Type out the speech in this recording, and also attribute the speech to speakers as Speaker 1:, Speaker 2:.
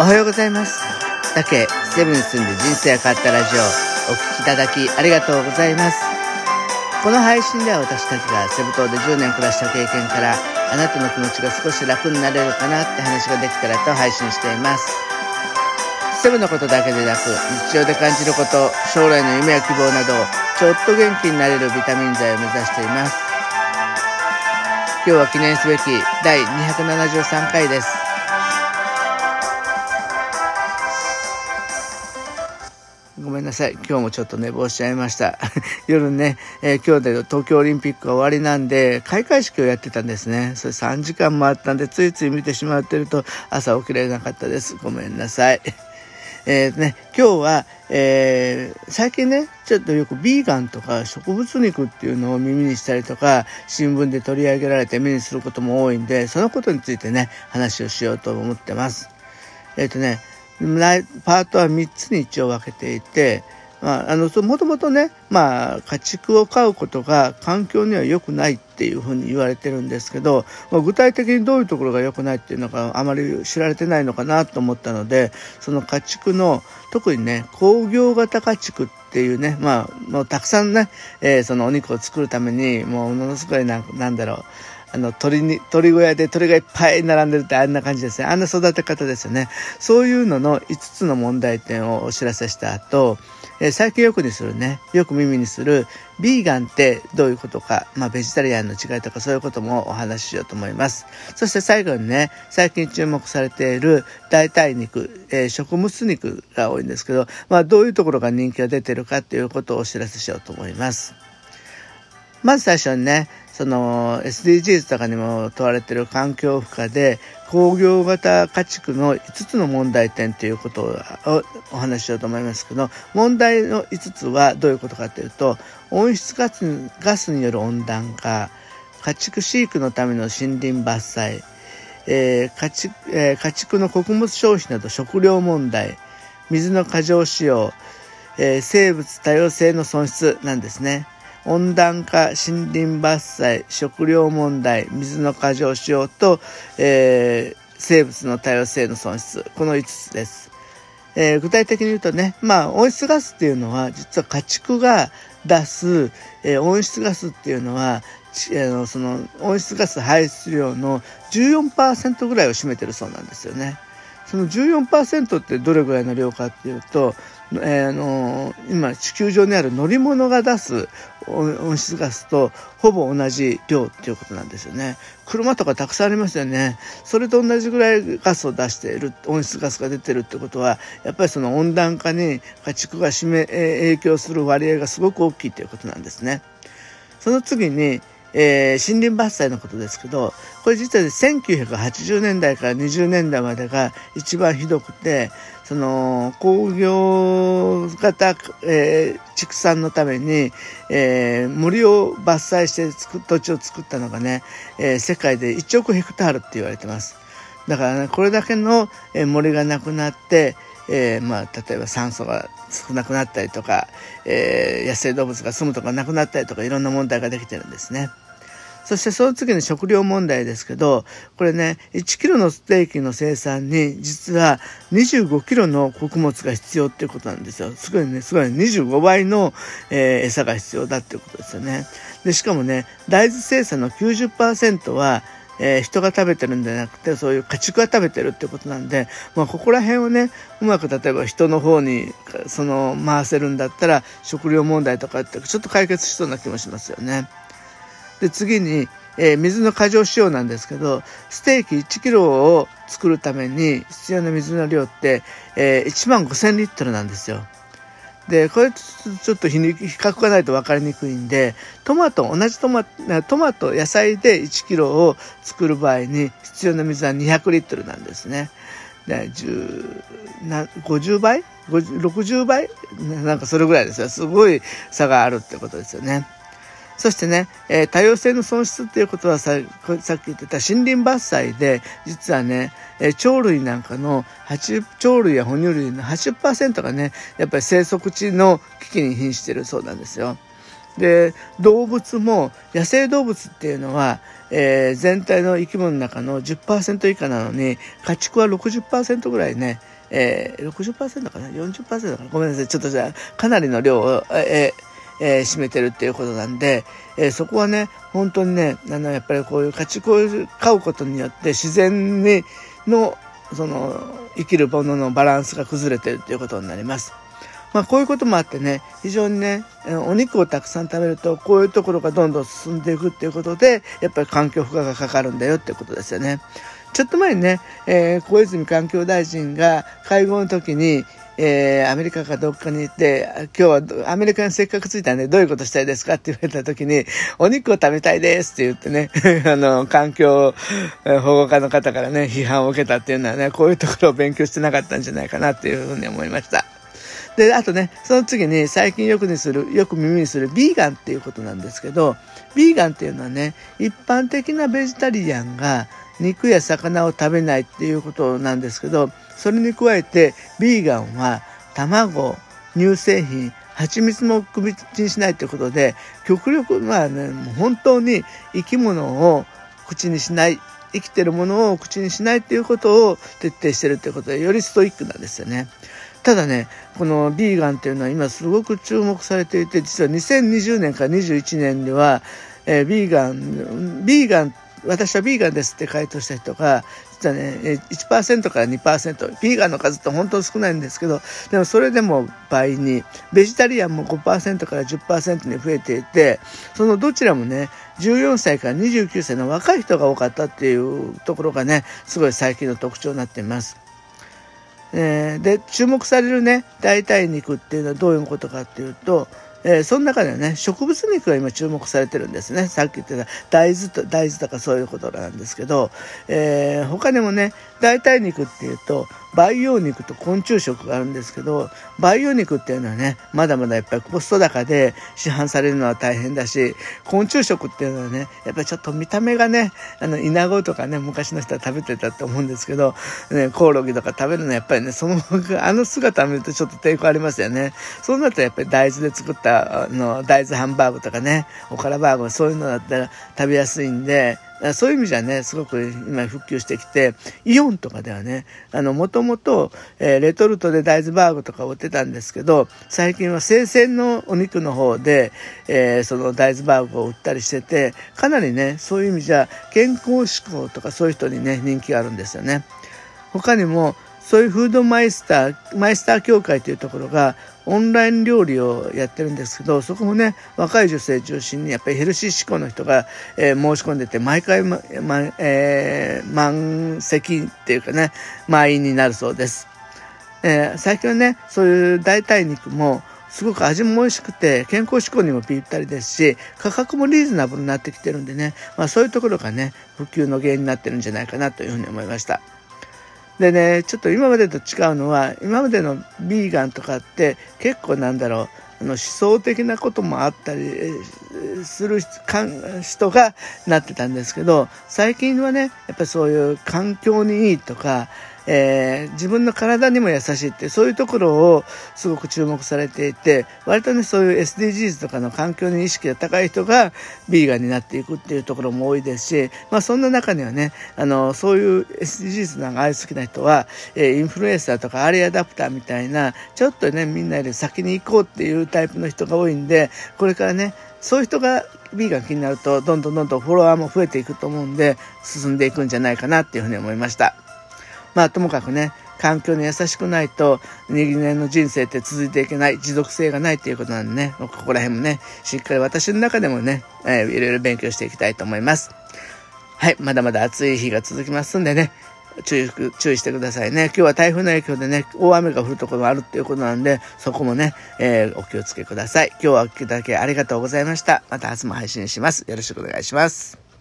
Speaker 1: おはようございます。だけセブンに住んで人生が変わったラジオ、お聞きいただきありがとうございます。この配信では私たちがセブ島で10年暮らした経験から、あなたの気持ちが少し楽になれるかなって話ができたらと配信しています。セブのことだけでなく、日常で感じること、将来の夢や希望など、ちょっと元気になれるビタミン剤を目指しています。今日は記念すべき第273回です。めんなさい。今日もちょっと寝坊しちゃいました。夜ね、えー今日で東京オリンピックが終わりなんで、開会式をやってたんですね。それ3時間もあったんで、ついつい見てしまってると朝起きられなかったです。ごめんなさい。えーね、今日は、えー最近ね、ちょっとよくビーガンとか植物肉っていうのを耳にしたりとか、新聞で取り上げられて目にすることも多いんで、そのことについてね、話をしようと思ってます。えっ、とね、パートは3つに一応分けていて、まあ、あの、もともとね、まあ、家畜を飼うことが環境には良くないっていうふうに言われてるんですけど、まあ、具体的にどういうところが良くないっていうのがあまり知られてないのかなと思ったので、その家畜の、特にね、工業型家畜っていうね、まあ、もうたくさんね、えーそのお肉を作るために、もうものすごいななんだろう、あの、鳥に、鳥小屋で鳥がいっぱい並んでるってあんな感じですね。あんな育て方ですよね。そういうのの5つの問題点をお知らせした後、えー最近よくにするね、よく耳にする、ビーガンってどういうことか、まあ、ベジタリアンの違いとかそういうこともお話ししようと思います。そして最後にね、最近注目されている代替肉、えー食物肉が多いんですけど、まあ、どういうところが人気が出てるかっていうことをお知らせしようと思います。まず最初にね、その SDGs とかにも問われている環境負荷で工業型家畜の5つの問題点ということをお話ししようと思いますけど問題の5つはどういうことかというと温室ガスガスによる温暖化家畜飼育のための森林伐採、えー家畜えー家畜の穀物消費など食料問題水の過剰使用、えー生物多様性の損失なんですね。温暖化、森林伐採、食料問題、水の過剰使用と、えー生物の多様性の損失。この5つです。えー具体的に言うとね、まあ、温室ガスっていうのは、実は家畜が出す、えー温室ガスっていうのは、あのその温室ガス排出量の14%ぐらいを占めてるそうなんですよね。その14%ってどれぐらいの量かっていうと、えーあの今地球上にある乗り物が出す温室ガスとほぼ同じ量っていうことなんですよね。車とかたくさんありますよね。それと同じぐらいガスを出している、温室ガスが出てるってことは、やっぱりその温暖化に家畜が占め、影響する割合がすごく大きいということなんですね。その次に、えー森林伐採のことですけど、これ実は1980年代から20年代までが一番ひどくて、その工業型、えー畜産のために、えー森を伐採して土地を作ったのがね、えー世界で1億ヘクタールって言われてます。だからね、これだけのえー森がなくなって、えーまあ、例えば酸素が少なくなったりとか、えー野生動物が住むとかなくなったりとかいろんな問題ができてるんですね。そしてその次に食料問題ですけど、これね、1キロのステーキの生産に実は25キロの穀物が必要っていうことなんですよ。すごいね、すごいね25倍の、えー餌が必要だっていうことですよね。で、しかもね、大豆生産の90%は、えー人が食べてるんじゃなくて、そういう家畜が食べてるってことなんで、まあ、ここら辺をね、うまく例えば人の方に、その、回せるんだったら、食料問題とかってちょっと解決しそうな気もしますよね。で、次に、えー水の過剰使用なんですけど、ステーキ1キロを作るために必要な水の量って、えー1万5000リットルなんですよ。で、これちょっと比較がないと分かりにくいんで、トマト、同じトマト、マト、野菜で1キロを作る場合に必要な水は200リットルなんですね。で、50倍？60倍？なんかそれぐらいですよ。すごい差があるってことですよね。そしてね、えー多様性の損失っていうことはささっき言ってた森林伐採で実はね、えー鳥類なんかの鳥類や哺乳類の80%がねやっぱり生息地の危機に瀕しているそうなんですよ。で動物も野生動物っていうのは、えー、全体の生き物の中の10%以下なのに家畜は60%ぐらいね、えー、60%かな？40%かな？ごめんなさい。ちょっとじゃあかなりの量を、えーえー、占めてるっていうことなんで、えー、そこはね本当にねあのやっぱりこういう家畜を飼うことによって自然にのその生きるもののバランスが崩れてるっていうことになります。まあこういうこともあってね、非常にね、お肉をたくさん食べると、こういうところがどんどん進んでいくっていうことで、やっぱり環境負荷がかかるんだよっていうことですよね。ちょっと前にね、えー、小泉環境大臣が会合の時に、えー、アメリカかどっかに行って、今日はアメリカにせっかく着いたんでどういうことしたいですかって言われた時に、お肉を食べたいですって言ってね、あの、環境保護課の方からね、批判を受けたっていうのはね、こういうところを勉強してなかったんじゃないかなっていうふうに思いました。で、あとね、その次に最近よくにする、よく耳にするビーガンっていうことなんですけど、ビーガンっていうのはね、一般的なベジタリアンが肉や魚を食べないっていうことなんですけど、それに加えて、ビーガンは卵、乳製品、蜂蜜も口にしないということで、極力、まあね、もう本当に生き物を口にしない、生きてるものを口にしないっていうことを徹底してるっていうことで、よりストイックなんですよね。ただね、このビーガンっていうのは今すごく注目されていて、実は2020年から21年では、えー、ビーガン、ビーガン、私はビーガンですって回答した人が、実はね、1%から2%、ビーガンの数って本当少ないんですけど、でもそれでも倍に、ベジタリアンも5%から10%に増えていて、そのどちらもね、14歳から29歳の若い人が多かったっていうところがね、すごい最近の特徴になっています。えー、で注目されるね代替肉っていうのはどういうことかっていうと、えー、その中でね植物肉が今注目されてるんですね。さっき言ってた大豆と大豆とかそういうことなんですけど、えー、他にもね代替肉っていうと培養肉と昆虫食があるんですけど培養肉っていうのはねまだまだやっぱりコスト高で市販されるのは大変だし昆虫食っていうのはねやっぱりちょっと見た目がねあのイナゴとかね昔の人は食べてたと思うんですけど、ね、コオロギとか食べるのはやっぱりねそのあの姿を見るとちょっと抵抗ありますよね。そうなるとやっぱり大豆で作ったあの大豆ハンバーグとかねおからバーグそういうのだったら食べやすいんでそういう意味じゃね、すごく今復旧してきて、イオンとかではね、あの、もともと、えー、レトルトで大豆バーグとか売ってたんですけど、最近は生鮮のお肉の方で、えー、その大豆バーグを売ったりしてて、かなりね、そういう意味じゃ健康志向とかそういう人にね、人気があるんですよね。他にも、そういうフードマイスター、マイスター協会というところが、オンライン料理をやってるんですけど、そこもね、若い女性中心に、やっぱりヘルシー志向の人が、えー、申し込んでて、毎回、まえー、満席っていうかね、満員になるそうです。えー、最近はね、そういう代替肉も、すごく味も美味しくて、健康志向にもぴったりですし、価格もリーズナブルになってきてるんでね、まあそういうところがね、普及の原因になってるんじゃないかなというふうに思いました。でね、ちょっと今までと違うのは、今までのヴィーガンとかって結構なんだろう、あの思想的なこともあったりする人がなってたんですけど、最近はね、やっぱそういう環境にいいとか、えー、自分の体にも優しいってそういうところをすごく注目されていて割とねそういう SDGs とかの環境に意識が高い人がビーガンになっていくっていうところも多いですし、まあ、そんな中にはねあのそういう SDGs なんか愛好きな人は、えー、インフルエンサーとかアーリーアダプターみたいなちょっとねみんなより先に行こうっていうタイプの人が多いんでこれからねそういう人がビーガン気になるとどんどんどんどんフォロワーも増えていくと思うんで進んでいくんじゃないかなっていうふうに思いました。まあともかくね、環境に優しくないと人間の人生って続いていけない持続性がないっていうことなんでねここら辺もねしっかり私の中でもね、えー、いろいろ勉強していきたいと思います。はいまだまだ暑い日が続きますんでね注意注意してくださいね。今日は台風の影響でね大雨が降るところがあるっていうことなんでそこもね、えー、お気をつけください。今日はお聞きいただきありがとうございました。また明日も配信します。よろしくお願いします。